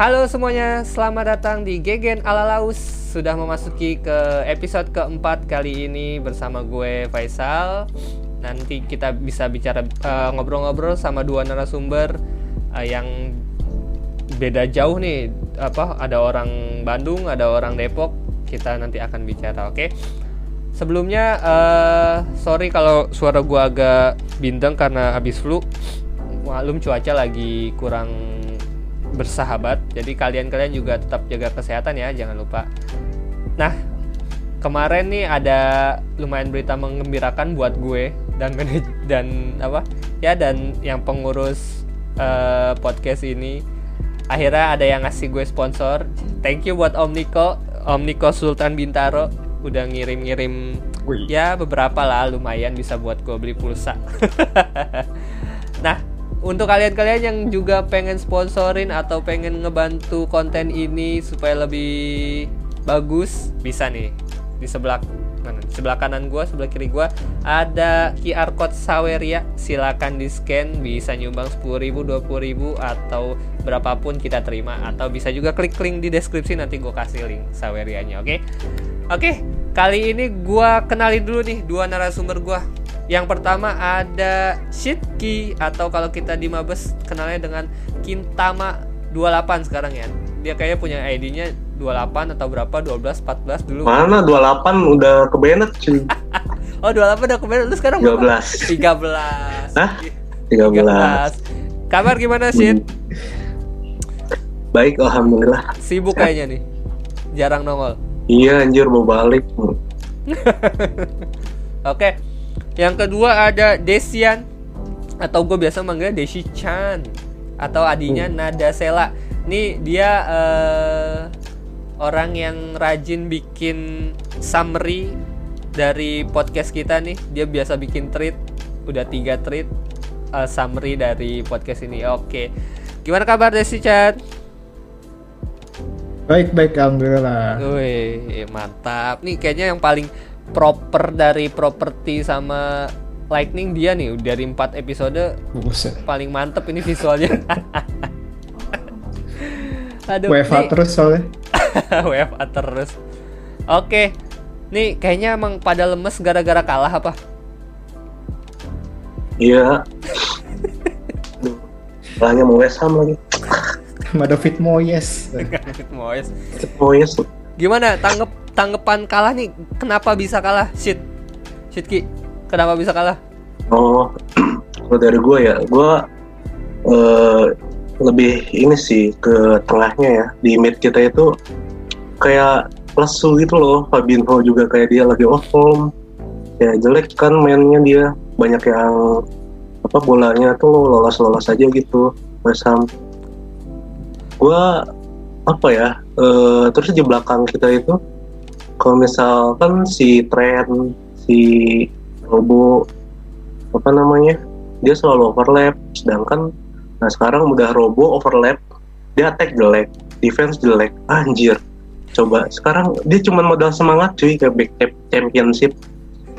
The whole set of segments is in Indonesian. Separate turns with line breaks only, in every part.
Halo semuanya, selamat datang di Gegen ala Laus. Sudah memasuki ke episode keempat kali ini bersama gue Faisal. Nanti kita bisa bicara eh, ngobrol-ngobrol sama dua narasumber uh, yang beda jauh nih. Apa ada orang Bandung ada orang Depok. Kita nanti akan bicara oke? Okay? sebelumnya uh, sorry kalau suara gua agak bintang karena habis flu. Maklum cuaca lagi kurang bersahabat. Jadi kalian-kalian juga tetap jaga kesehatan ya jangan lupa. Nah kemarin nih ada lumayan berita mengembirakan buat gue dan dan apa? Ya dan yang pengurus uh, podcast ini. Akhirnya ada yang ngasih gue sponsor. Thank you buat Om Niko. Om Niko Sultan Bintaro. Udah ngirim-ngirim ya beberapa lah lumayan bisa buat gue beli pulsa. Nah untuk kalian-kalian yang juga pengen sponsorin atau pengen ngebantu konten ini supaya lebih bagus bisa nih. Di sebelah mana? Sebelah kanan gue sebelah kiri gue ada QR code Saweria. Silakan di scan bisa nyumbang 10.000 20.000 atau berapapun kita terima. Atau bisa juga klik link di deskripsi nanti gue kasih link Sawerianya oke? Okay? oke okay, kali ini gue kenalin dulu nih dua narasumber gue yang pertama ada Shitki atau kalau kita di Mabes kenalnya dengan Kintama 28 sekarang ya. Dia kayaknya punya ID-nya 28 atau berapa? 12 14 dulu.
Mana 28 udah ke Bennett cuy?
Oh 28 udah ke Bennett lu sekarang
13
13
Hah? 13.
13 kabar gimana sih
baik alhamdulillah.
Sibuk kayaknya nih. Jarang nongol.
Iya anjir mau balik.
Oke yang kedua ada Desian. Atau gue biasa manggilnya Desi Chan atau adinya hmm. Nada Sela. Nih dia uh, orang yang rajin bikin summary dari podcast kita nih. Dia biasa bikin tweet udah tiga tweet uh, summary dari podcast ini. Oke. Gimana kabar Desi Chan
baik baik alhamdulillah.
Wih, mantap. Nih kayaknya yang paling proper dari properti sama lightning dia nih dari empat episode Buset. paling mantep ini visualnya
Aduh, WFA terus soalnya
WFA terus. Oke. Nih kayaknya emang pada lemes gara-gara kalah apa?
Iya. Kalahnya mau West Ham lagi.
Sama David Moyes.
David Moyes.
David Moyes.
Gimana tanggep tanggapan kalah nih? Kenapa bisa kalah? Shit. Shit Ki. Kenapa bisa kalah?
Oh, dari gue ya, gue uh, lebih ini sih ke tengahnya ya di mid kita itu kayak lesu gitu loh Fabinho juga kayak dia lagi off form ya jelek kan mainnya dia banyak yang apa bolanya tuh lolos-lolos aja gitu West gue apa ya e, terus di belakang kita itu kalau misalkan si Trent si Robo apa namanya dia selalu overlap sedangkan Nah sekarang udah robo overlap, dia attack jelek, defense jelek, anjir. Coba sekarang dia cuma modal semangat cuy kayak back championship.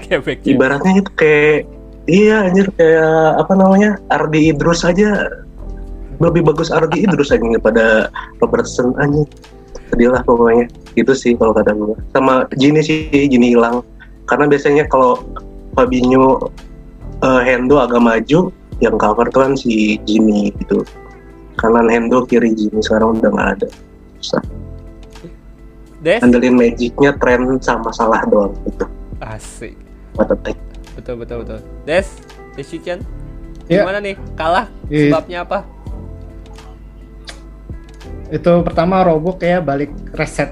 Kayak Ibaratnya itu kayak iya anjir kayak apa namanya Ardi Idrus aja lebih bagus Ardi Idrus aja daripada Robertson anjir. Sedih lah pokoknya. Itu sih kalau kata gue. Sama Gini sih, Gini hilang. Karena biasanya kalau Fabinho uh, Hendo agak maju, yang cover tuh kan si Jimmy gitu. Kanan Hendo kiri Jimmy sekarang udah nggak ada. Susah. Des? Andelin magicnya tren sama salah doang gitu.
Asik. Betul betul betul. Des Decision yeah. gimana nih? Kalah? Yeah. sebabnya apa?
Itu pertama Robo kayak balik reset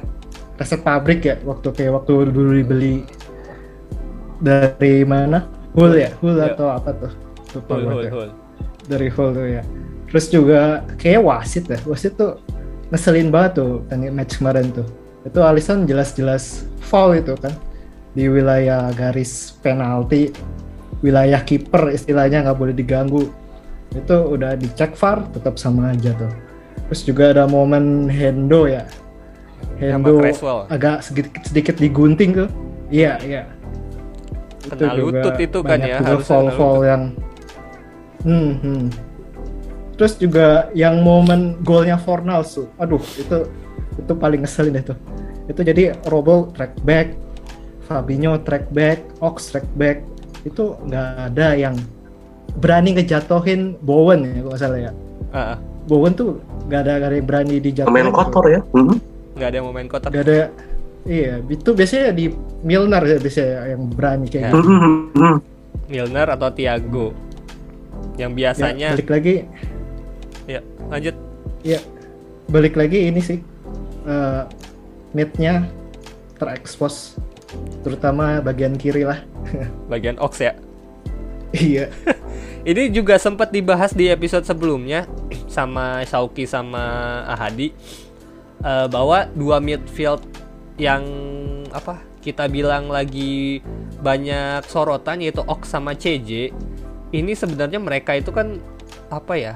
reset pabrik ya waktu kayak waktu dulu dibeli. Dari mana? Hull ya? Hull yeah. atau apa tuh? Lupa hul, hul, hul. dari Hall tuh ya. Terus juga kayak wasit ya. Wasit tuh ngeselin banget tuh tadi match kemarin tuh. Itu Alisson jelas-jelas foul itu kan. Di wilayah garis penalti wilayah kiper istilahnya nggak boleh diganggu. Itu udah dicek VAR tetap sama aja tuh. Terus juga ada momen Hendo ya Hendo agak sedikit sedikit digunting tuh. Iya iya.
Kena lutut itu kan ya
harus fall fall yang Hmm, hmm. terus juga yang momen golnya Fornals tuh. Aduh itu itu paling ngeselin itu itu jadi Robo track back Fabinho track back Ox track back. Itu nggak ada yang berani ngejatohin Bowen ya kalau nggak salah ya.
Ah.
Bowen tuh nggak ada, nggak ada yang berani dijatuhin
Main kotor ya. Mhm.
Nggak ada yang mau main kotor
nggak ada. Iya itu biasanya di Milner ya biasanya yang berani kayak
Ya.
gitu.
Milner atau Thiago? Yang
ya,
biasanya
balik lagi.
Ya lanjut.
Ya balik lagi ini sih eh midnya terekspos terutama bagian kiri lah.
Bagian Ox ya?
Iya.
Ini juga sempat dibahas di episode sebelumnya sama Shauki sama Ahadi eh, bahwa dua midfield yang apa kita bilang lagi banyak sorotan yaitu Ox sama CJ ini sebenarnya mereka itu kan apa ya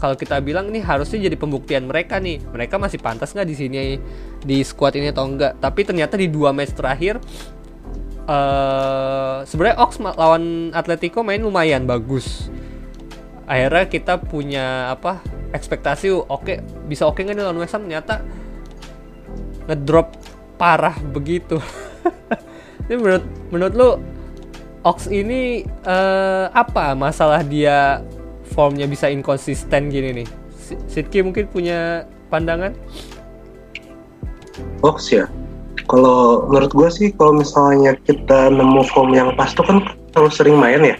kalau kita bilang ini harusnya jadi pembuktian mereka nih. Mereka masih pantas nggak di sini di squad ini atau enggak tapi ternyata di dua match terakhir eh sebenarnya Ox lawan Atletico main lumayan bagus. Akhirnya kita punya apa ekspektasi oke bisa oke nggak nih lawan West Ham ternyata ngedrop parah begitu. Ini menurut menurut lu Ox ini eh, apa masalah dia formnya bisa inkonsisten gini nih? Si- Sidki mungkin punya pandangan?
Box ya. Kalau menurut gue sih kalau misalnya kita nemu form yang pas tuh kan harus sering main ya.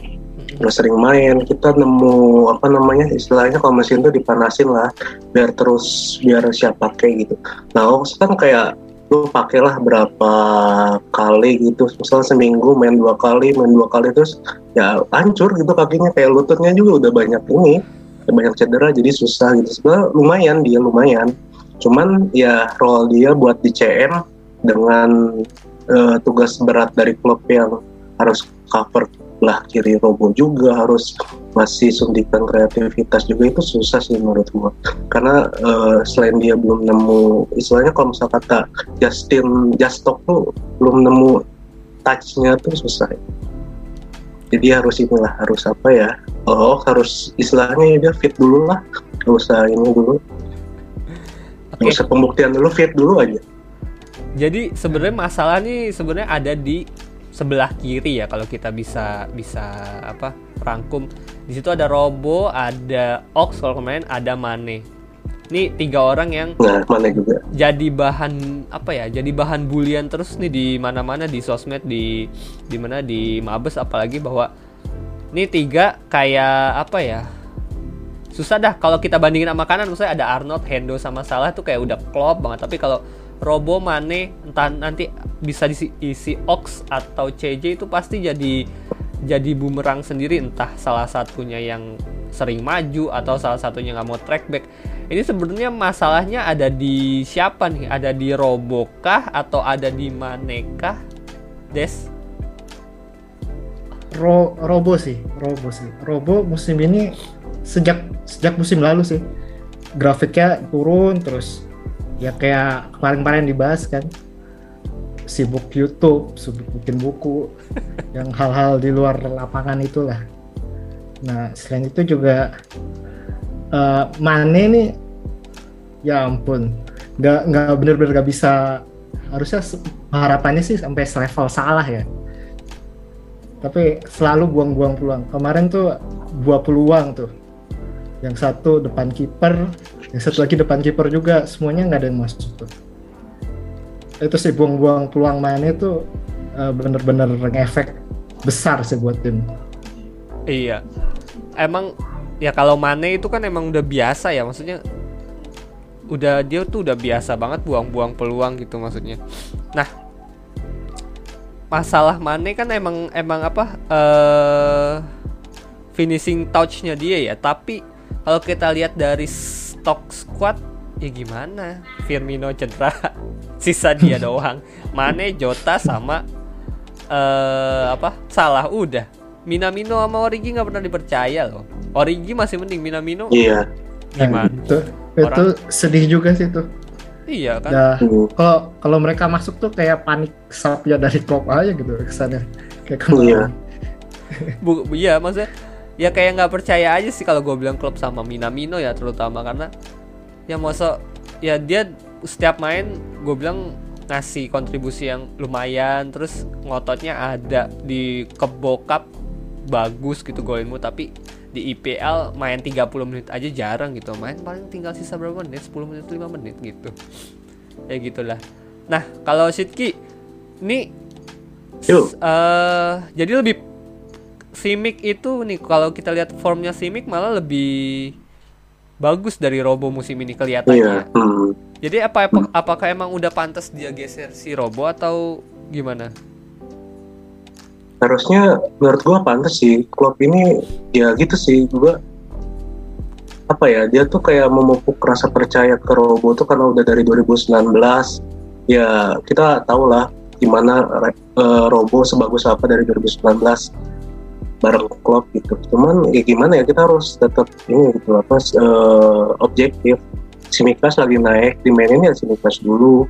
Harus sering main, kita nemu apa namanya istilahnya kalau mesin tuh dipanasin lah biar terus biar siap pakai gitu. Nah, Ox kan kayak lu pakailah berapa kali gitu. Misalnya seminggu main dua kali main dua kali terus ya hancur gitu kakinya. Kayak lututnya juga udah banyak ini banyak cedera jadi susah gitu. Sebenarnya lumayan dia lumayan. Cuman ya role dia buat di CM dengan eh, tugas berat dari klub yang harus cover belah kiri Robo juga harus masih suntikan kreativitas juga itu susah sih menurut gua. Karena eh, selain dia belum nemu istilahnya kalau misal kata Justin Justok tuh belum nemu touch-nya tuh susah. Jadi harus inilah harus apa ya oh harus istilahnya dia fit dulu lah. Nggak usah ini dulu.
Oke.
nggak usah pembuktian dulu fit dulu aja.
Jadi sebenarnya masalah nih sebenarnya ada di sebelah kiri ya kalau kita bisa bisa apa rangkum. Di situ ada Robo, ada Ox kalau kemarin ada Mane. Ini tiga orang yang
nah mana juga
jadi bahan apa ya? Jadi bahan bulian terus nih di mana-mana di sosmed di di mana di Mabes apalagi bahwa ini tiga kayak apa ya? Susah dah kalau kita bandingin sama kanan misalnya ada Arnold, Hendo sama Salah tuh kayak udah klop banget. Tapi kalau Robo, Mane, entah nanti bisa diisi isi Ox atau CJ itu pasti jadi jadi bumerang sendiri entah salah satunya yang sering maju atau salah satunya nggak mau track back. Ini sebenarnya masalahnya ada di siapa nih? Ada di Robo kah atau ada di Mane kah? Des?
Ro Robo sih, Robo sih. Robo musim ini sejak sejak musim lalu sih grafiknya turun terus ya kayak kemarin-kemarin dibahas kan sibuk YouTube, sibuk bikin buku yang hal-hal di luar lapangan itulah. Nah selain itu juga eh, Mane nih ya ampun nggak nggak bener-bener nggak bisa harusnya harapannya sih sampai selevel salah ya tapi selalu buang-buang peluang. Kemarin tuh dua peluang tuh. Yang satu depan kiper, yang satu lagi depan kiper juga, semuanya nggak ada yang masuk tuh. Itu sih buang-buang peluang mainnya tuh eh, bener-bener ngefek besar sih buat tim.
Iya. Emang ya kalau Mane itu kan emang udah biasa ya maksudnya udah dia tuh udah biasa banget buang-buang peluang gitu maksudnya. Nah, masalah Mane kan emang emang apa eh finishing touch-nya dia ya, tapi kalau kita lihat dari stok squad ya gimana? Firmino cedera, sisa dia doang. Mane, Jota sama eh apa? Salah udah. Minamino sama Origi nggak pernah dipercaya loh. Origi masih mending Minamino
iya
gimana?
Nah, itu itu sedih juga sih tuh.
Iya kan?
Hmm.
kalau kalau mereka masuk tuh kayak panik sapnya dari klub aja gitu kesannya. Kayak
Iya.
kemarin.
Bu, bu- iya maksudnya ya kayak nggak percaya aja sih kalau gue bilang klub sama Minamino ya terutama karena ya masa ya dia setiap main gue bilang ngasih kontribusi yang lumayan terus ngototnya ada di Kebo Cup bagus gitu golinmu tapi di IPL main 30 menit aja jarang gitu main paling tinggal sisa berapa menit 10 menit 5 menit gitu. Ya gitulah. Nah kalau Shitki ini eh jadi lebih Simic itu nih kalau kita lihat formnya Simic malah lebih bagus dari Robo musim ini kelihatannya.
Hmm.
Jadi apa, apa- apakah emang udah pantas dia geser si Robo atau gimana?
Harusnya menurut gua pantas sih. Klub ini ya gitu sih. Gua apa ya dia tuh kayak memupuk rasa percaya ke Robo tuh karena udah dari 2019 ya kita tahu lah gimana eh, Robo sebagus apa dari 2019 bareng klub gitu. Cuman ya gimana ya kita harus tetap ini gitu apa eh, objektif. Simikas lagi naik dimainin ya Simikas dulu.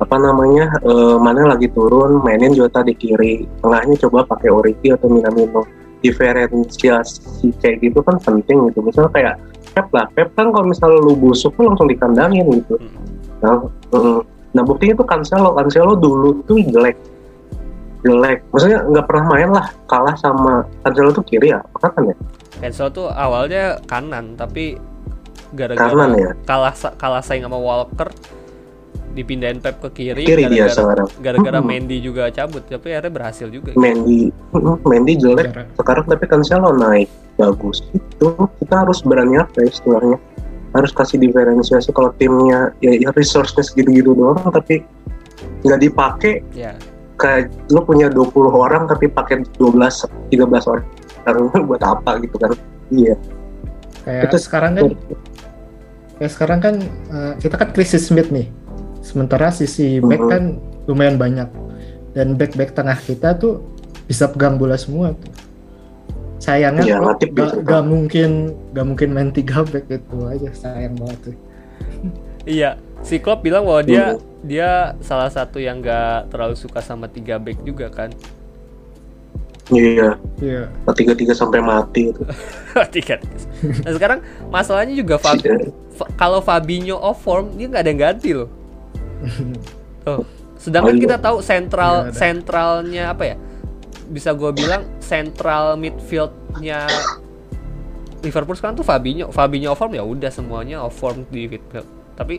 Apa namanya eh, mana lagi turun mainin Jota di kiri. Tengahnya coba pakai Origi atau Minamino. Diferensiasi kayak gitu kan penting gitu. Misalnya kayak Pep lah. Pep kan kalau misalnya lu busuk tuh langsung dikandangin gitu.
Hmm.
nah, mm, nah buktinya tuh Cancelo. Cancelo dulu tuh jelek jelek maksudnya nggak pernah main lah kalah sama Cancelo tuh kiri ya apa kan ya
Cancelo tuh awalnya kanan tapi gara-gara
Kanan ya?
kalah kalah saing sama Walker dipindahin Pep ke kiri,
kiri dia
gara-gara
sekarang
gara-gara
Mm-mm.
Mendy juga cabut tapi akhirnya berhasil juga.
Mendy mm, Mendy jelek sekarang tapi Cancelo naik bagus itu kita harus berani apa ya istilahnya harus kasih diferensiasi kalau timnya ya, ya resource-nya segitu-gitu doang tapi nggak dipakai
Ya.
Kayak lu punya 20 orang tapi pakai 12 13 orang buat apa gitu kan iya
kayak
Itu-
sekarang kan kayak sekarang kan eh, kita kan krisis mid nih sementara sisi back
Mhm.
kan lumayan banyak dan back back tengah kita tuh bisa pegang bola semua tuh sayangnya Klopp
Matip
gak,
bisa.
gak mungkin gak mungkin main tiga back itu aja sayang banget tuh
Iya, si Klopp bilang bahwa dia
Hmm.
Dia salah satu yang gak terlalu suka sama tiga back juga kan.
iya
iya
tiga tiga sampai mati itu
Tiga. Nah sekarang masalahnya juga Fab-
Iya.
Fa- kalau Fabinho off form dia nggak ada yang ganti loh. Tuh. Sedangkan
Oh, iya.
kita tahu sentral sentralnya apa ya? Bisa gue bilang sentral midfieldnya Liverpool sekarang tuh Fabinho. Fabinho off form ya udah semuanya off form di midfield. Tapi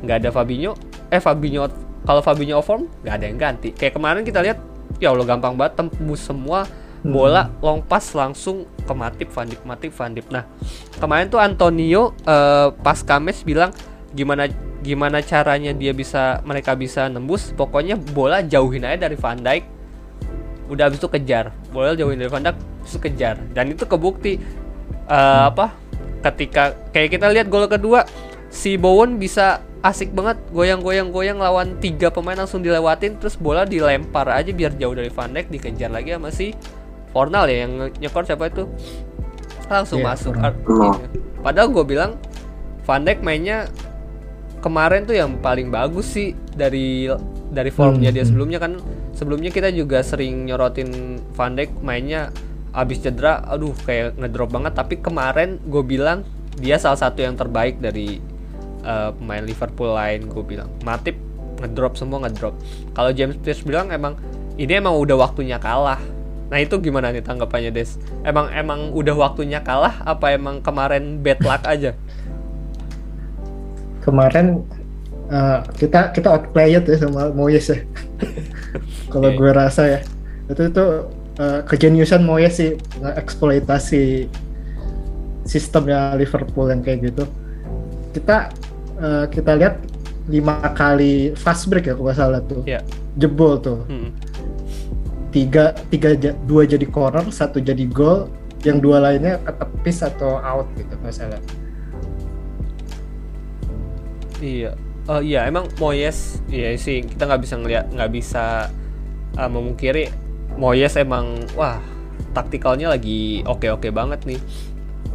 nggak ada Fabinho. Eh Fabinho kalau Fabinho off form nggak ada yang ganti. Kayak kemarin kita lihat ya Allah gampang banget tembus semua bola long pass langsung ke Matip, Van Dijk, Matip, Van Dijk. Nah, kemarin tuh Antonio eh, pas Kames bilang gimana gimana caranya dia bisa mereka bisa nembus? Pokoknya bola jauhin aja dari Van Dijk. Udah habis itu kejar. Bola jauhin dari Van Dijk itu kejar. Dan itu kebukti eh, apa ketika kayak kita lihat gol kedua si Bowen bisa asik banget goyang-goyang-goyang lawan tiga pemain langsung dilewatin terus bola dilempar aja biar jauh dari Van Dijk dikejar lagi sama si Fornal ya yang nyekor siapa itu langsung
Iya,
masuk
Fornal.
Ini. padahal gue bilang Van Dijk mainnya kemarin tuh yang paling bagus sih dari dari formnya
Hmm,
dia
hmm.
sebelumnya kan sebelumnya kita juga sering nyorotin Van Dijk mainnya abis cedera aduh kayak ngedrop banget tapi kemarin gue bilang dia salah satu yang terbaik dari eh, pemain Liverpool lain gue bilang Matip ngedrop semua ngedrop. Kalau James Pierce bilang emang ini emang udah waktunya kalah. Nah itu gimana nih tanggapannya Des? Emang emang udah waktunya kalah apa emang kemarin bad luck aja?
Kemarin eh, kita kita outplayed ya sama Moyes ya. Kalau
Oke.
gue rasa ya. Itu itu eh, kejeniusan Moyes sih eksploitasi sistemnya Liverpool yang kayak gitu. Kita eh, kita lihat lima kali fast break ya kalau nggak salah tuh.
Ya
jebol tuh.
Hmm.
tiga tiga dua jadi corner satu jadi gol yang dua lainnya ketepis atau out gitu nggak salah.
Iya, Eh, iya emang Moyes, iya sih kita nggak bisa ngeliat, nggak bisa eh, memungkiri Moyes emang wah taktikalnya lagi oke oke banget nih.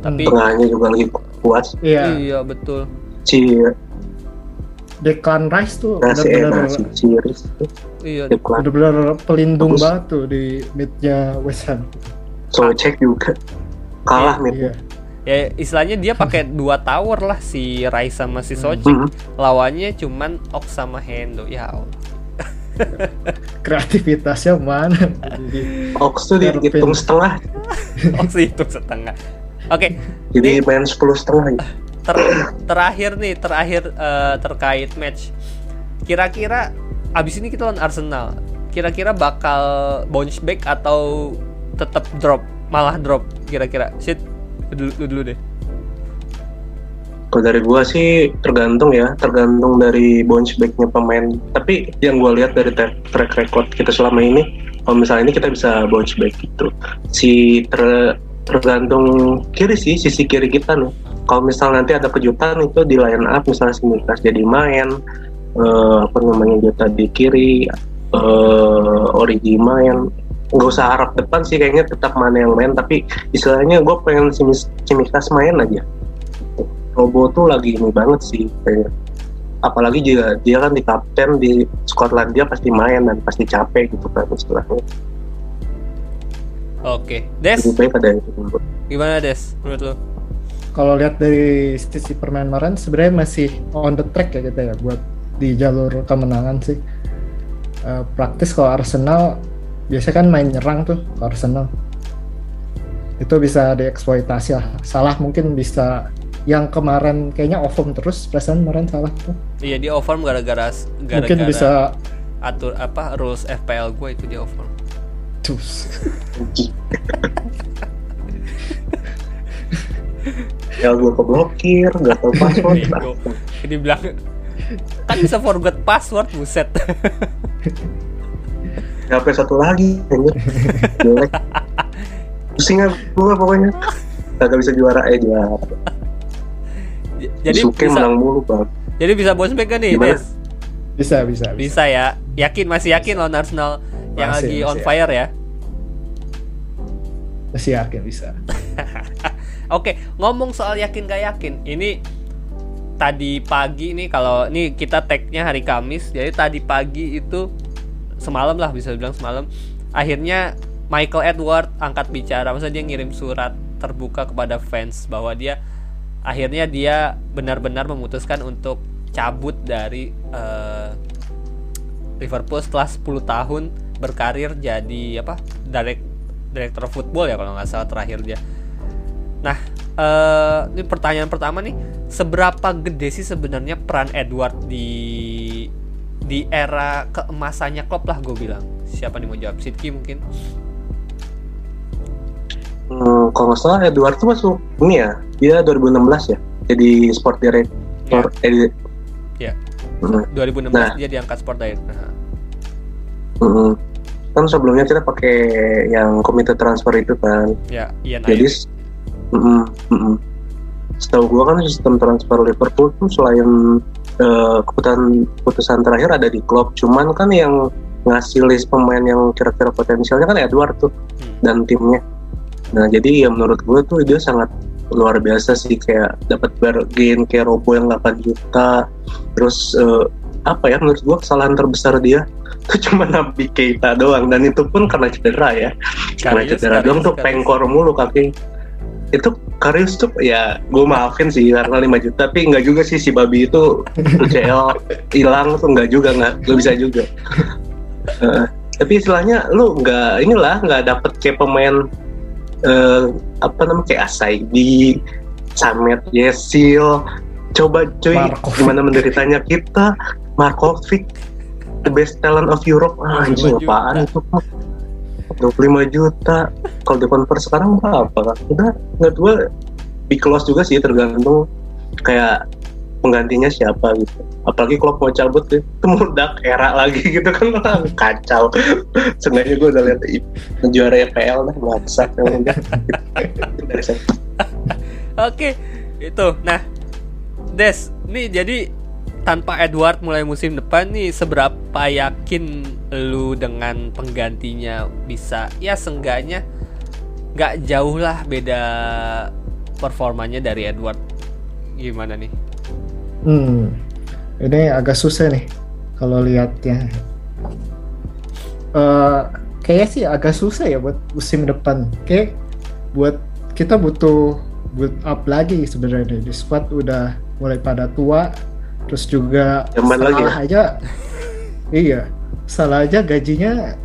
Tapi
tengahnya juga lagi kuat.
Iya.
Iya betul.
Si
Declan Rice tuh
nasi
benar-benar
si Ciris
Iya,
benar-benar pelindung
Bagus.
banget tuh di midnya West Ham.
so cek juga kalah
Iya,
nih.
Iya.
ya istilahnya dia pakai dua tower lah si Rai sama si Sochik
Mhm.
lawannya cuman Ox sama Hendo ya Allah.
Kreativitasnya mana?
Ox tuh dihitung setengah,
Ox itu setengah oke
jadi main 10 setengah.
ter- terakhir nih terakhir eh, terkait match kira-kira abis ini kita lawan Arsenal kira-kira bakal bounce back atau tetap drop malah drop kira-kira shit lu dulu, lu dulu deh
Kalau dari gua sih tergantung ya, tergantung dari bounce backnya pemain. Tapi yang gua lihat dari tra- track record kita selama ini, kalau misalnya ini kita bisa bounce back gitu. Si ter- tergantung kiri sih, sisi kiri kita nih. Kalau misalnya nanti ada kejutan itu di line up, misalnya si Mikas jadi main, eh, apa namanya Jota di kiri, eh, Origi main, nggak usah harap depan sih kayaknya tetap mana yang main tapi istilahnya gue pengen si Mis- si Mikas main aja. Robo tuh lagi ini banget sih kayak apalagi dia dia kan di kapten di Scotland dia pasti main dan pasti capek gitu kan istilahnya.
Oke Des?
Lebih baik ada yang itu dulu.
gimana Des? Menurut lu
kalau lihat dari sisi permainan kemarin sebenarnya masih on the track ya kita ya buat di jalur kemenangan sih. Eh, praktis kalau Arsenal biasanya kan main nyerang tuh kalau Arsenal itu bisa dieksploitasi lah. Salah mungkin bisa yang kemarin kayaknya off terus perasaan kemarin salah tuh.
iya dia overform gara-gara gara-gara
Mungkin bisa
atur apa rules FPL gue itu dia overform
cus.
ya gue keblokir gak tau password.
Ini bilang kan bisa forget password buset
HP satu lagi anjir jelek pusing gue pokoknya gak bisa juara eh juara
jadi
Suke
bisa
menang mulu bang
jadi bisa bounce back kan nih
Gimana?
Des
Bisa bisa. bisa.
bisa ya yakin masih yakin lawan Arsenal yang
Masih,
lagi
masih
on
ya.
fire ya
Masih yakin bisa.
Oke, ngomong soal yakin gak yakin, ini tadi pagi nih kalau ini kita tagnya hari Kamis, jadi tadi pagi itu semalam lah bisa bilang semalam, akhirnya Michael Edward angkat bicara, masa dia ngirim surat terbuka kepada fans bahwa dia akhirnya dia benar-benar memutuskan untuk cabut dari eh, Liverpool setelah 10 tahun berkarir jadi apa direct direktur football ya kalau nggak salah terakhir dia. Nah, eh, ini pertanyaan pertama nih, seberapa gede sih sebenarnya peran Edward di di era keemasannya Klopp lah gue bilang. Siapa nih mau jawab? Sidki mungkin.
hmm, kalau nggak salah Edward tuh masuk ini ya dia 2016 ya jadi sport director
Ya.
Hmm.
2016
Nah.
dia diangkat sport director. Nah,
Mm-mm. kan sebelumnya kita pakai yang komite transfer itu kan
Ya, Ian
jadi Mm-mm, mm-mm. setahu gua kan sistem transfer Liverpool tuh selain eh, keputusan keputusan terakhir ada di klub cuman kan yang ngasih list pemain yang kira-kira potensialnya kan Edward tuh
Hmm.
dan timnya. Nah jadi ya menurut gue tuh dia sangat luar biasa sih. Kayak dapat bargain kayak Robo yang 8 juta. Terus eh, apa ya menurut gue kesalahan terbesar dia itu cuma Nabi Keita doang. Dan itu pun karena cedera ya. Karena cedera doang tuh pengkor mulu kaki itu Karius tuh ya gue maafin sih karena 5 juta tapi nggak juga sih si babi itu UCL hilang tuh nggak juga nggak nggak bisa juga. Eh, tapi istilahnya lu nggak inilah nggak dapet kayak pemain eh, apa namanya kayak Asaidi Samet Yesil. Coba cuy
Markovic.
gimana menderitanya kita? Markovic the best talent of Europe. Ah, anjing
25
apaan itu 25 juta. Kalau di convert sekarang berapa kan udah nggak gue di close juga sih tergantung kayak penggantinya siapa gitu. Apalagi kalau mau cabut ya, itu era lagi gitu kan kacau. Sengaja gue udah lihat juara EPL dah WhatsApp
Oke, itu. Nah, Des, nih jadi tanpa Edward mulai musim depan nih seberapa yakin lu dengan penggantinya bisa ya seenggaknya nggak jauh lah beda performanya dari Edward gimana nih
Hmm, ini agak susah nih kalau lihatnya. Eh, kayaknya sih agak susah ya buat musim depan. Kayak buat kita butuh build up lagi sebenarnya di squad udah mulai pada tua terus juga
Zaman lagi
salah aja iya. Salah aja gajinya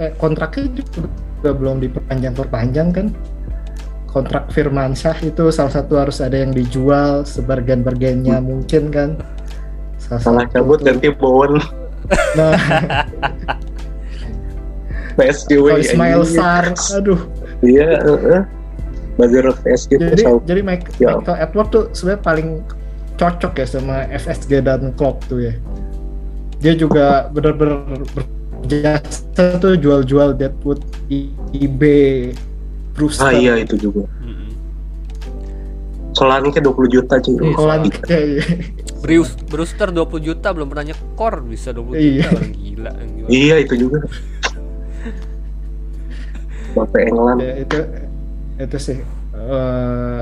eh, kontraknya juga belum diperpanjang perpanjang kan. Kontrak Firmansyah itu salah satu harus ada yang dijual sebagian-bagiannya mungkin kan.
Salah
satu
cabut ganti Bowen
nah.
PSG
kalau
wey,
Ismail. Sar aduh.
Iya, heeh. Buzzer PSG
jadi jadi Mike,
Ya.
Michael Edward tuh sebenarnya paling cocok ya sama FSG dan Klopp tuh ya dia juga benar-benar berjasa tuh jual-jual Deadwood eBay Brewster
Ah iya itu juga. Solanke 20 juta cuy.
Iya,
Kolan
Gila.
kayak
Bruce, Brewster 20 juta belum pernah nyekor bisa 20
Iya.
juta orang gila. gila.
Iya itu juga. Bapak England.
ya, itu itu sih eh,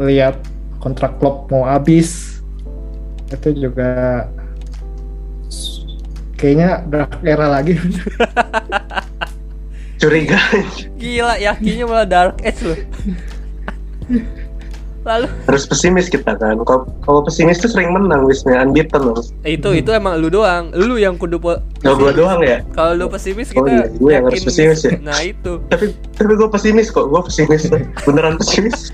lihat kontrak Klopp mau habis itu juga kayaknya dark era lagi
Curiga.
Gila yakinnya malah Dark Age loh. Lalu
Harus pesimis kita kan. Kalau kalau pesimis tuh sering menang wisnya unbeaten loh.
itu itu emang lu doang. Lu yang kudu pe-
Gak gua doang ya.
Kalau lu pesimis
Oh
kita
iya, gue yang harus pesimis ya.
Nah itu
Tapi tapi gue pesimis kok. Gue pesimis. Beneran pesimis.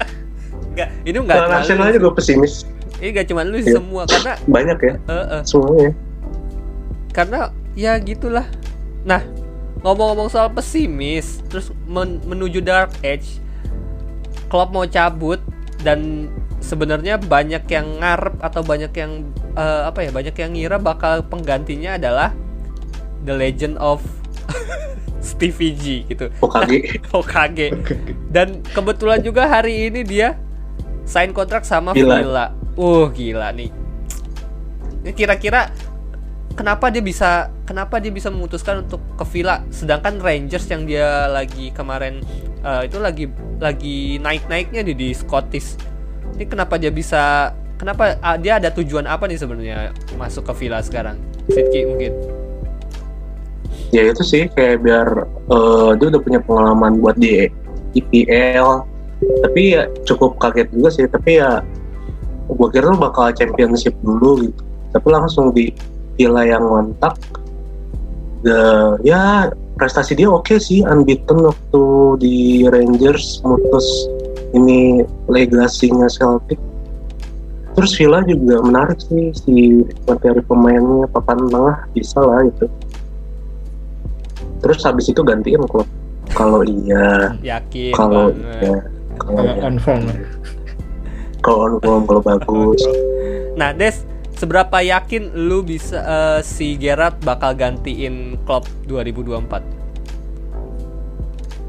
Enggak ini enggak
Kalau nasional aja gue pesimis.
Ini enggak cuma lu
Iya.
semua karena
Banyak ya
eh, eh,
semuanya.
karena ya gitulah. Nah, ngomong-ngomong soal pesimis, terus men- menuju Dark Age, Klopp mau cabut dan sebenarnya banyak yang ngarep atau banyak yang eh, apa ya banyak yang ngira bakal penggantinya adalah The Legend of Stevie G gitu
Hokage.
Hokage dan kebetulan juga hari ini dia sign kontrak sama
Gila.
Villa uh gila nih. Ini kira-kira kenapa dia bisa kenapa dia bisa memutuskan untuk ke Villa? Sedangkan Rangers yang dia lagi kemarin eh, itu lagi lagi naik-naiknya di di Scottish. Ini kenapa dia bisa kenapa ah, dia ada tujuan apa nih sebenarnya masuk ke Villa sekarang? Sidki mungkin.
Ya itu sih kayak biar eh, dia udah punya pengalaman buat di IPL tapi ya cukup kaget juga sih tapi ya gue kira bakal championship dulu gitu. Tapi langsung di Villa yang mantap The- ya prestasi dia oke sih unbeaten waktu di Rangers mutus ini legasinya Celtic. Terus Villa juga menarik sih si materi pemainnya papan tengah bisa lah itu. Terus habis itu gantiin klub kalau iya
yakin
kalau iya kalau
kalau
iya.
confirm
kalau bagus
Nah, Des, seberapa yakin lu bisa eh, si Gerard bakal gantiin Klopp 2024?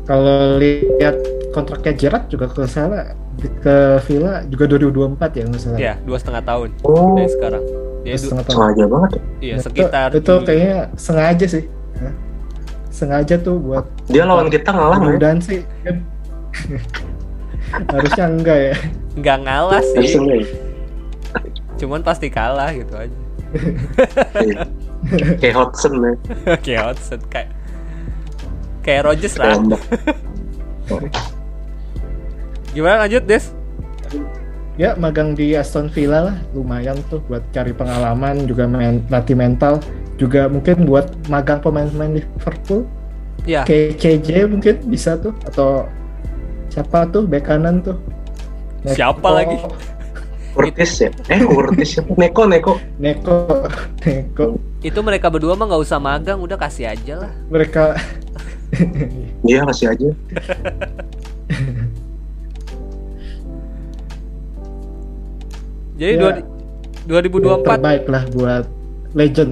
kalau lihat kontraknya Gerrard juga ke sana ke Villa juga 2024 ya nggak salah
Ya, dua setengah tahun
oh
dari sekarang. Dia
Setengah tahun.
sengaja banget ya.
iya
Itu-
sekitar
itu,
Juli.
kayaknya sengaja sih Hah? sengaja tuh buat
dia lawan kita ngalah nggak ya
sih harusnya enggak ya
nggak ngalah sih,
Harusnya ya?
cuman pasti kalah gitu aja.
Iya. kayak Hodgson ya
kayak Hodgson kayak kayak Rodgers
kayak
lah. Gimana lanjut, Des?
ya magang di Aston Villa lah lumayan tuh buat cari pengalaman juga main latih mental juga mungkin buat magang pemain-pemain Liverpool
Ya,
kayak KJ mungkin bisa tuh atau siapa tuh? Bek kanan tuh.
Siapa
Neko-
lagi?
Curtis ya? Eh Curtis siapa Neko Neko.
Neko Neko.
Itu mereka berdua mah nggak usah magang, udah kasih aja lah.
mereka
dia kasih aja.
Jadi
Ya.
dua- 2024
terbaik lah buat legend.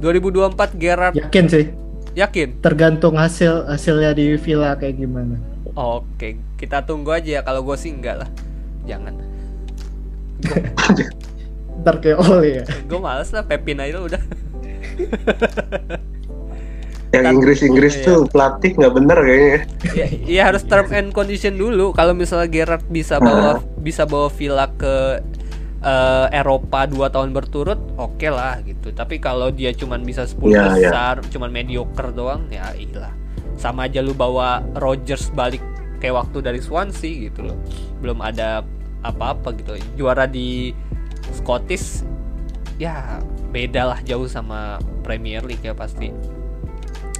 2024 Gerard
yakin sih.
Yakin?
tergantung hasil hasilnya di Villa kayak gimana
Oke, kita tunggu aja ya. Kalau gue sih enggak lah. Jangan.
ntar kayak Ole ya
Gue males lah Pepin aja udah.
yang
Kan-
Inggris Inggris
iya.
tuh pelatih nggak bener kayaknya
ya, ya harus term and condition dulu. Kalau misalnya Gerard bisa bawa bisa bawa Villa ke eh, Eropa dua tahun berturut, oke lah gitu. Tapi kalau dia cuman bisa 10
Iya, iya.
besar, cuman mediocre doang, ya iyalah. Sama aja lu bawa Rodgers balik kayak waktu dari Swansea gitu loh. Belum ada apa-apa gitu. Juara di Scottish ya beda lah jauh sama Premier League ya pasti.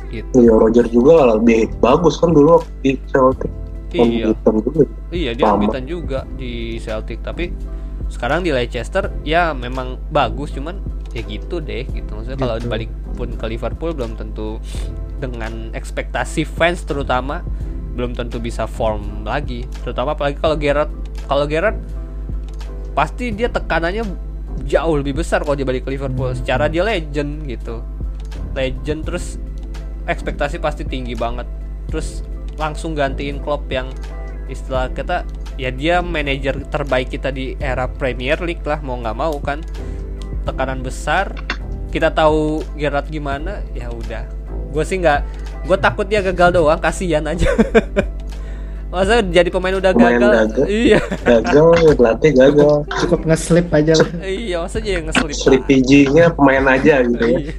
Gitu.
Iya Roger juga lebih bagus kan dulu di Celtic.
iya.
Juga.
iya dia unbeaten juga di Celtic. Tapi sekarang di Leicester ya memang bagus cuman ya gitu deh gitu. Maksudnya kalau
Gitu.
balik pun ke Liverpool belum tentu dengan ekspektasi fans terutama belum tentu bisa form lagi. Terutama apalagi kalau Gerrard kalau Gerrard pasti dia tekanannya jauh lebih besar kalau dia balik ke Liverpool secara dia legend gitu. Legend terus ekspektasi pasti tinggi banget. Terus langsung gantiin Klopp yang istilah kita ya dia manajer terbaik kita di era Premier League lah mau nggak mau kan. Tekanan besar. Kita tahu Gerrard gimana? Ya udah gue sih nggak gue takut dia gagal doang kasihan aja masa jadi pemain udah
Pemain
gagal
gagal.
iya
Gagal, pelatih gagal.
Cukup nge-slip aja lah.
iya masa dia yang ngeselip
Sleepy-nya pemain aja gitu ya.
Iya.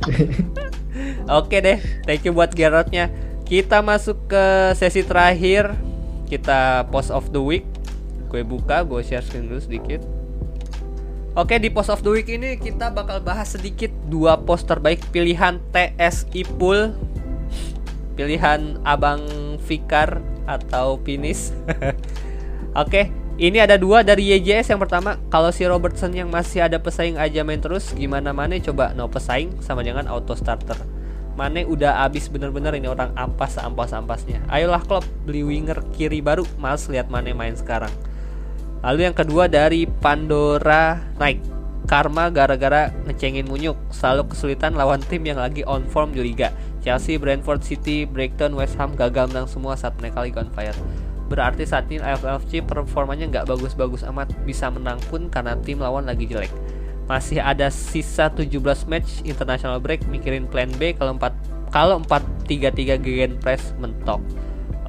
Oke deh, thank you buat Gerardnya. Kita masuk ke sesi terakhir. Kita post of the week. Gue buka, gue share screen dulu sedikit. Oke, di post of the week ini kita bakal bahas sedikit dua post terbaik pilihan TSI Pool. Pilihan Abang Fikar atau Pinis. Oke, ini ada dua dari YJS yang pertama. Kalau si Robertson yang masih ada pesaing aja main terus, gimana Mane coba no pesaing sama jangan auto starter. Mane udah abis bener-bener ini orang ampas ampas ampasnya. Ayolah klub beli winger kiri baru, males lihat Mane main sekarang. Lalu yang kedua dari Pandora naik. Karma gara-gara ngecengin Munyuk. Selalu kesulitan lawan tim yang lagi on form Liga. Chelsea, Brentford City, Brighton, West Ham gagal menang semua saat mereka lagi on fire. Berarti saat ini AFLC performanya nggak bagus-bagus amat. Bisa menang pun karena tim lawan lagi jelek. Masih ada sisa 17 match international break Mikirin plan B kalau 4 kalau 4-3-3 gegen press mentok.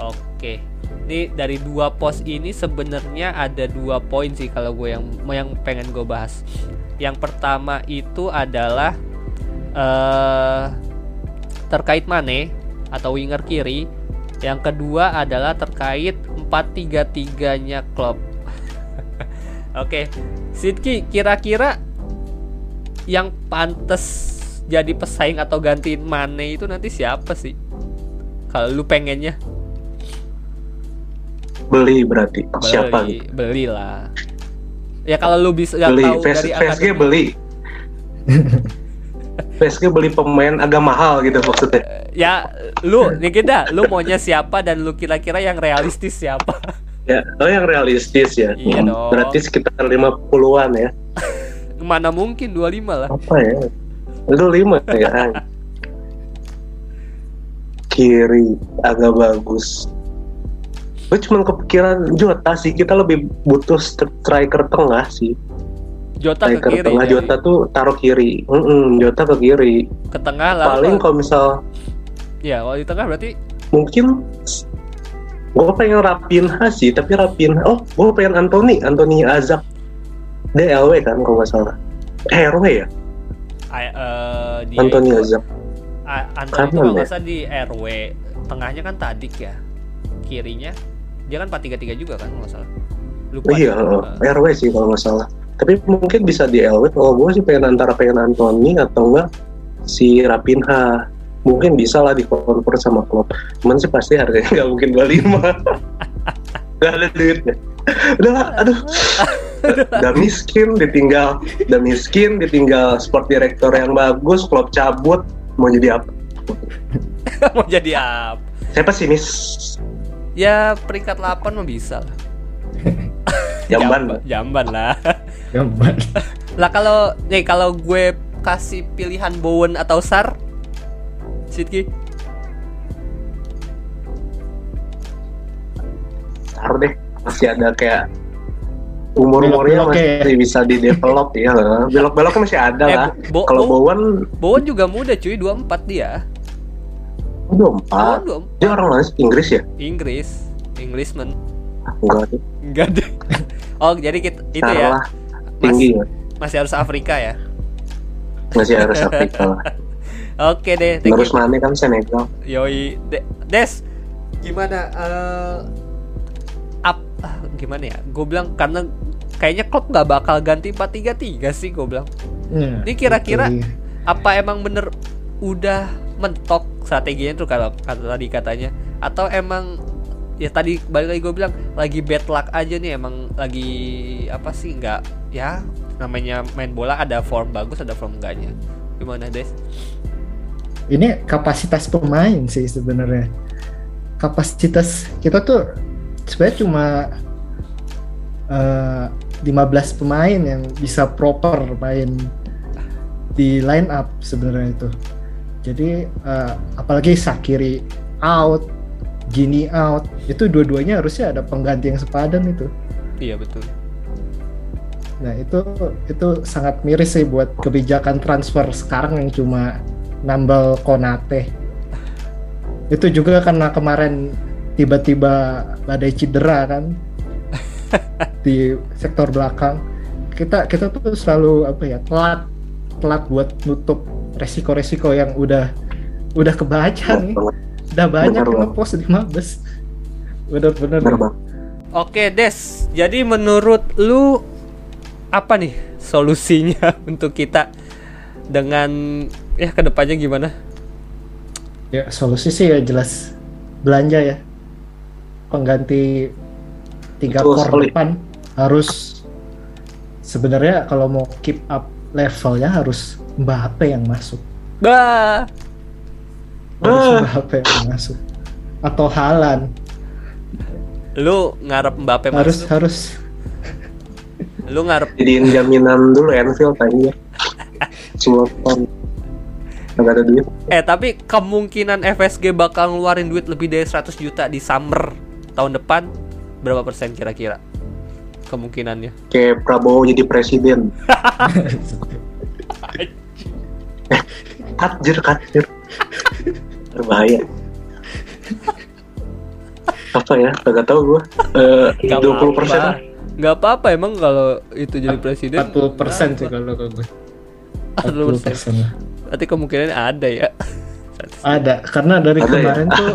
Oke ini dari dua pos ini sebenarnya ada dua poin sih kalau gue yang yang pengen gue bahas. Yang pertama itu adalah eh terkait Mane atau winger kiri. Yang kedua adalah terkait 4-3-3-nya klub. Oke, Sidki kira-kira yang pantas jadi pesaing atau gantiin Mane itu nanti siapa sih? Kalau lu pengennya
Beli berarti. Siapa
beli,
gitu?
beli lah. Ya kalau lu bisa
Beli.
tahu dari akademi-
beli. PSG beli pemain agak mahal gitu maksudnya.
Ya, lu nih kita, lu maunya siapa dan lu kira-kira yang realistis siapa?
Ya, oh yang realistis ya.
Iya
Hmm,
dong.
Berarti sekitar 50-an ya.
Mana mungkin 25 lah.
Apa ya? Itu 5 ya. Kiri agak bagus. Gue cuma kepikiran Jota sih. Kita lebih butuh striker tengah sih.
Jota ke
Striker
kiri.
tengah
jadi.
Jota tuh taruh kiri. Mm-mm, Jota ke kiri.
ke tengah lah.
Paling kalau misal
ya, kalau di tengah berarti
mungkin gue pengen Rapinha sih tapi Rapinha oh gue pengen Anthony Anthony Azak dia LW kan kalau nggak salah eh, RW ya
I- eh, di
Anthony Azak
A- Anthony itu
Kanan
kalau
ya?
nggak salah di RW, tengahnya kan Tadik ya. Kirinya dia kan 433 juga kan nggak salah. Lupa.
oh, iya
deh.
eh, RW sih kalau nggak salah. Tapi mungkin bisa di LW kalau gue sih pengen antara pengen Anthony atau enggak si Rapinha. Mungkin bisa lah di convert sama klub cuman sih pasti harganya nggak mungkin 25 nggak ada duitnya. Udah lah, aduh. Udah. Miskin ditinggal. Udah miskin ditinggal sport director yang bagus klub cabut. Mau jadi apa?
Mau jadi apa?
saya pesimis
Ya peringkat 8 mah bisa lah.
jamban
Jamban lah.
Gambar.
lah kalau nih kalau gue kasih pilihan Bowen atau Sar, Sidki,
Ntar deh masih ada kayak umur-umurnya
Belok-belok ya.
masih bisa di develop ya belok-belok masih ada
Eh,
lah
Bo-
kalau
Bo-
Bowen
Bowen juga muda cuy, 24 dia.
Udah
Bowen
empat
24.
dia orang mana? Inggris ya
Inggris, Englishman.
enggak tuh
Enggak deh. Oh, jadi kita, itu ya.
salah tinggi ya
Masih harus Afrika ya.
masih harus Afrika lah
Oke deh, thank you.
terus mana kan Senegal
Yoi, De- Des, gimana? eh, gimana ya gue bilang karena kayaknya Klopp nggak bakal ganti 4-3-3 sih gue bilang
Ya,
Ini kira-kira-
betul.
apa emang bener udah mentok strateginya tuh kalau kata tadi katanya. Atau emang ya tadi balik lagi gue bilang lagi bad luck aja nih emang lagi apa sih nggak ya namanya main bola ada form bagus ada form enggaknya. Gimana Des?
ini kapasitas pemain sih sebenarnya. Kapasitas kita tuh sebenarnya cuma eh, 15 pemain yang bisa proper main di line up sebenarnya itu jadi eh, apalagi Sakiri out Gini out itu dua-duanya harusnya ada pengganti yang sepadan itu
Iya betul.
Nah itu itu sangat miris sih buat kebijakan transfer sekarang yang cuma nambal Konate. Itu juga karena kemarin tiba-tiba badai cedera kan di sektor belakang. Kita kita tuh selalu apa ya telat telat buat nutup resiko-resiko yang udah udah kebaca nih. Udah banyak yang ngepost di Mabes. Bener-bener.
Oke Des, jadi menurut lu apa nih solusinya untuk kita dengan ya ke depannya gimana?
Ya solusi sih ya jelas belanja ya pengganti tiga core
sekali.
depan harus sebenarnya kalau mau keep up levelnya harus Mbappe yang masuk
Bah,
harus. Mbappe yang masuk atau Halan
lu ngarep Mbappe
harus
masuk,
harus
lu ngarep
Jadiin jaminan dulu Enfield tanya. Semua tahun. Nggak ada duit.
eh tapi kemungkinan FSG bakal ngeluarin duit lebih dari 100 juta di summer tahun depan berapa persen kira-kira kemungkinannya?
Kayak Prabowo jadi presiden. Katjir, katjir. Berbahaya. Apa ya? Gak tau gue. Eh,
Nggak
20 persen.
apa-apa. Nggak apa-apa emang kalau itu jadi presiden
40 persen sih kalau ke gue 40
40%.
persen
Berarti kemungkinannya ada ya.
ada karena dari
Ada ya?
kemarin tuh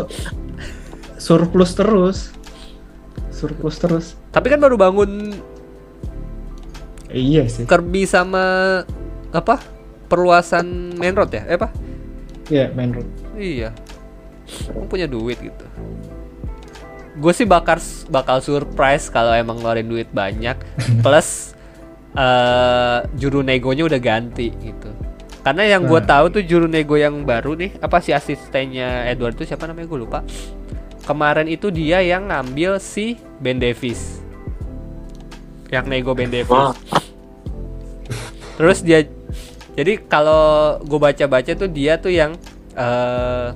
surplus terus surplus terus
Tapi kan baru bangun
iya sih
Kirby sama apa? Perluasan main road ya? Eh apa?
ya main road
Iya. Emang punya duit gitu. Gue sih bakal bakal surprise kalau emang ngeluarin duit banyak plus eh juru negonya udah ganti gitu. Karena yang gue
Nah.
tahu tuh juru nego yang baru nih, apa sih asistennya Edward itu siapa namanya gue lupa. Kemarin itu dia yang ngambil si Ben Davis. Yang nego Ben Davis. Terus dia jadi kalau gue baca-baca tuh dia tuh yang eh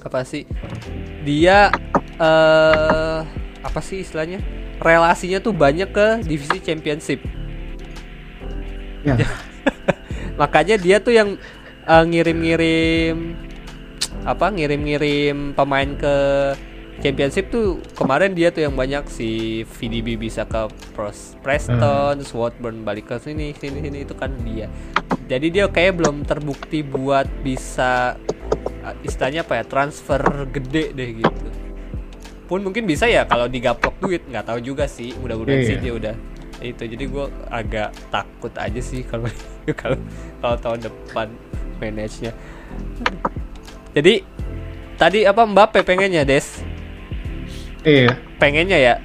apa sih? Dia eh apa sih istilahnya? Relasinya tuh banyak ke divisi championship.
ya
Makanya dia tuh yang eh, ngirim-ngirim apa? Ngirim-ngirim pemain ke championship tuh kemarin dia tuh yang banyak si VDB bisa ke Preston, Swatburn balik ke sini sini sini itu kan dia. Jadi dia kayak belum terbukti buat bisa uh, istilahnya apa ya transfer gede deh gitu. Pun mungkin bisa ya kalau digaplok duit nggak tahu juga sih. Mudah-mudahan
Iya.
sih dia udah itu. Jadi gue agak takut aja sih kalau kalau kalau tahun depan manage-nya. Jadi tadi apa Mbappe pengennya Des?
Iya
pengennya ya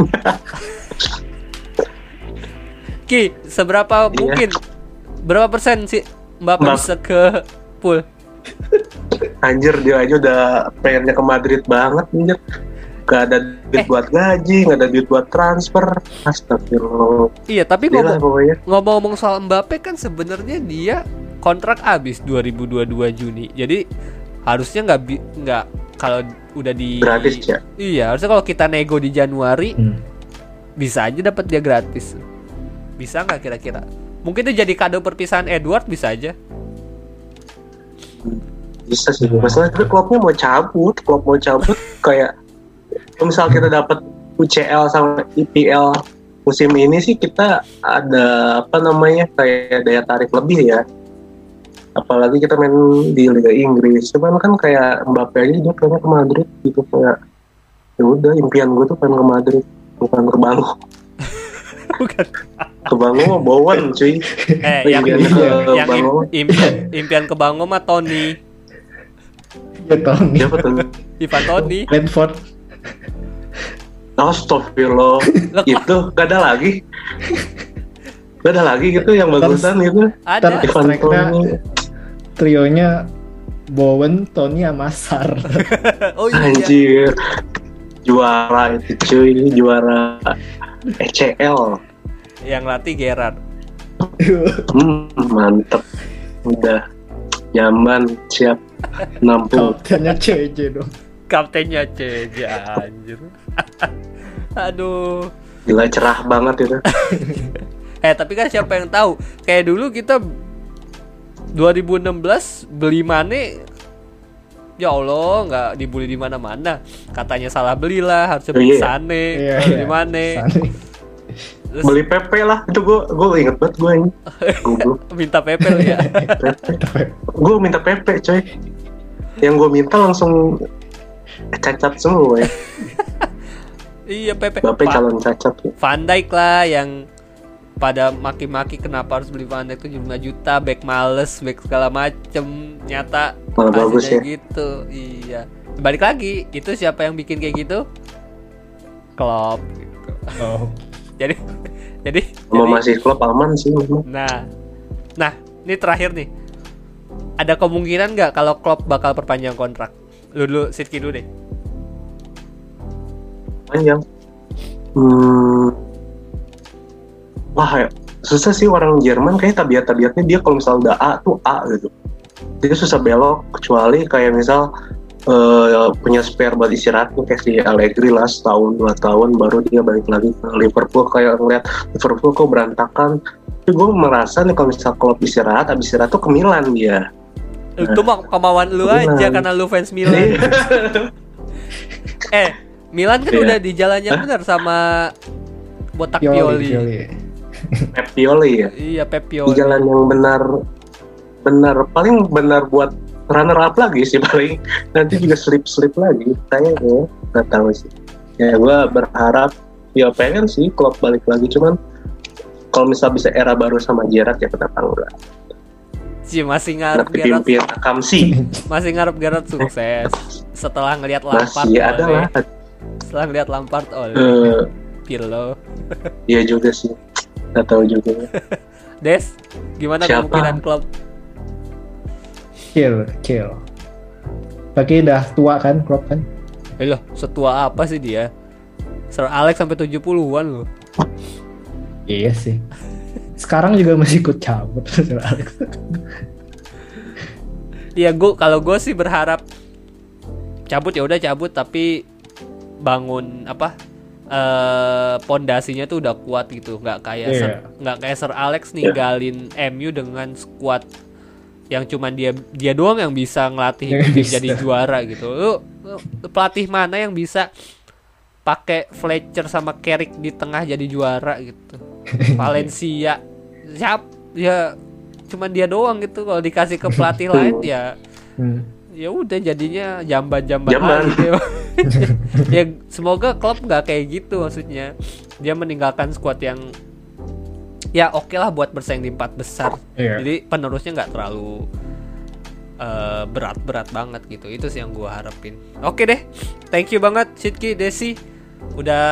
Ki seberapa
Iya.
mungkin berapa persen sih Mbak
Mbak-
bisa ke pool
anjir dia aja udah pengennya ke Madrid banget anjir. Gak ada duit
Eh.
buat gaji, gak ada duit buat transfer. Astagfirullah.
iya tapi ngomong ngomong-ngomong soal Mbappe kan sebenarnya dia kontrak habis 2022 Juni jadi harusnya nggak bi- nggak kalau udah di
Gratis ya.
iya harusnya kalau kita nego di Januari
Hmm.
bisa aja dapat dia gratis bisa nggak kira-kira mungkin itu jadi kado perpisahan Edward bisa aja
Bisa sih. Masalah itu klubnya mau cabut, klub mau cabut kayak kalau misal kita dapat UCL sama IPL musim ini sih kita ada apa namanya kayak daya tarik lebih ya. Apalagi kita main di Liga Inggris. Cuman kan kayak Mbappe aja dia pengen ke Madrid gitu kayak ya udah impian gue tuh pengen ke Madrid. bukan kebangu
Bukan.
kebangu mah Bowen cuy
Eh, yang,
iya,
yang im- impian, impian kebango mah Tony.
Ya Tony.
siapa tuh
Ivan Tony.
Brentford.
Astagfirullah
Lah,
itu gak ada lagi gak ada lagi gitu yang bagusan gitu
Ada.
Ivan Toni
Trionya Bowen, Tony, sama Sar.
Oh iya.
anjir juara itu cuy juara ECL
Yang latih Gerard.
hmm, mantep udah nyaman siap nampung
Kaptennya CJ dong.
Kaptennya CJ anjir. Aduh.
gila cerah banget itu
Eh tapi kan siapa yang tahu? Kayak dulu kita 2016 beli Mane Ya Allah, nggak dibully di mana-mana. Katanya salah belilah, harusnya beli
Iya.
Sane,
Iya,
harus
iya.
beli Mane.
Sane.
Terus
beli PP lah itu gue gue inget banget gue ini
minta Pepe ya.
gue minta PP coy yang gue minta langsung cacat semua ya
iya Pepe.
Bapak calon cacat ya.
Van Dijk lah yang pada maki-maki kenapa harus beli Van Dijk itu 5 juta, back males, back segala macem. Nyata
Malah bagus ya.
gitu. Iya. Balik lagi, itu siapa yang bikin kayak gitu? Klopp gitu.
Oh.
Jadi jadi
Mau
jadi-
masih klub aman sih memang.
Nah, nah, ini terakhir nih. Ada kemungkinan nggak kalau Klopp bakal perpanjang kontrak? Lu dulu, Sidki dulu deh.
panjang. Hmm. Wah, ya, susah sih orang Jerman kayak tabiat-tabiatnya dia kalau misal udah A tuh A gitu. Dia susah belok kecuali kayak misal eh, punya spare buat istirahat nih kayak si Allegri lah setahun dua tahun baru dia balik lagi ke Liverpool kayak ngeliat Liverpool kok berantakan. Tapi gue merasa nih kalau misal Klopp istirahat, abis istirahat tuh ke Milan dia.
Itu mah kemauan lu
Milan.
aja karena lu fans Milan. eh, Milan kan
Iya.
udah di jalannya benar sama botak
Pioli,
Pioli.
Pioli.
Pep Pioli ya.
Iya, Pep
di jalan yang benar benar paling benar buat runner up lagi sih paling. Nanti juga slip slip lagi saya ya nggak tahu sih. Ya gue berharap ya pengen sih klub balik lagi cuman kalau misal bisa era baru sama Gerrard ya kenapa enggak
Sih masih ngarep
pimpin Kamsi
masih ngarep Gerrard sukses. Setelah ngelihat Lampard
masih ada lah.
Setelah ngelihat Lampard oleh
Eh,
Pirlo.
iya juga sih nggak tahu juga
Des, gimana
Siapa?
kemungkinan klub?
Kill, kill. Tapi udah tua kan, Klopp kan?
Eh loh, setua apa sih dia? Sir Alex sampai 70-an loh.
Iya sih. Sekarang juga masih ikut cabut Sir Alex.
Iya, gua kalau gue sih berharap cabut ya udah cabut tapi bangun apa? Eh pondasinya tuh udah kuat gitu, nggak kayak
Iya.
Sir- nggak kayak Sir Alex ninggalin MU dengan squad yang cuman dia dia doang yang bisa ngelatih
bisa.
jadi juara gitu. Lu, lu pelatih mana yang bisa pakai Fletcher sama Carrick di tengah jadi juara gitu. Valencia siap ya cuman dia doang gitu kalau dikasih ke pelatih lain ya
Hmm.
ya udah jadinya jamban-jamban
Jamban.
ya semoga klub nggak kayak gitu maksudnya. Dia meninggalkan skuad yang ya oke lah buat bersaing di empat besar.
Iya.
jadi penerusnya nggak terlalu eh, berat-berat banget gitu. Itu sih yang gua harapin. Oke deh. Thank you banget Sidki Desi. Udah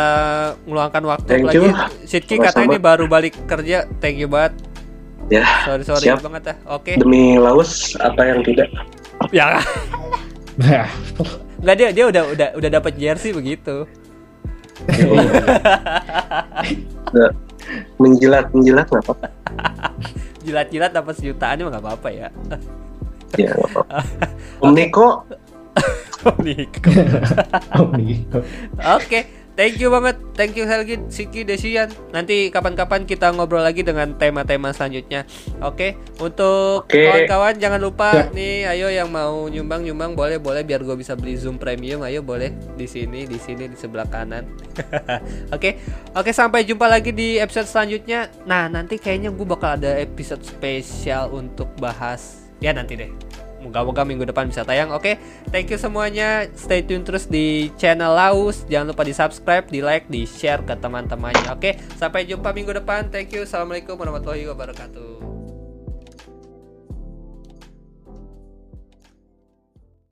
ngeluangkan waktu
Thank
lagi.
you.
Sidki
Sama-sama.
katanya ini baru balik kerja. Thank you banget.
Ya
sorry sorry
Siap.
banget ah oke.
Demi Laos apa yang tidak?
Ya
Nah,
nggak dia dia udah udah udah dapat jersey begitu
Nggak. menjilat menjilat nggak apa
jilat-jilat dapat sejutaan emang nggak apa-apa ya
ya nggak apa Om Niko
Niko.
oh Niko.
Oke, thank you banget. Thank you lagi Siki Desian. Nanti kapan-kapan kita ngobrol lagi dengan tema-tema selanjutnya. Oke, untuk
Oke.
kawan-kawan jangan lupa
Ya.
nih, ayo yang mau nyumbang-nyumbang boleh boleh biar gue bisa beli Zoom Premium. Ayo boleh di sini, di sini di sebelah kanan. Oke, oke sampai jumpa lagi di episode selanjutnya. Nah nanti kayaknya gue bakal ada episode spesial untuk bahas. Ya nanti deh. Moga-moga minggu depan bisa tayang oke? Thank you semuanya. Stay tune terus di channel Laus. Jangan lupa di subscribe di like di share ke teman-temannya oke? Sampai jumpa minggu depan. Thank you. Assalamualaikum warahmatullahi wabarakatuh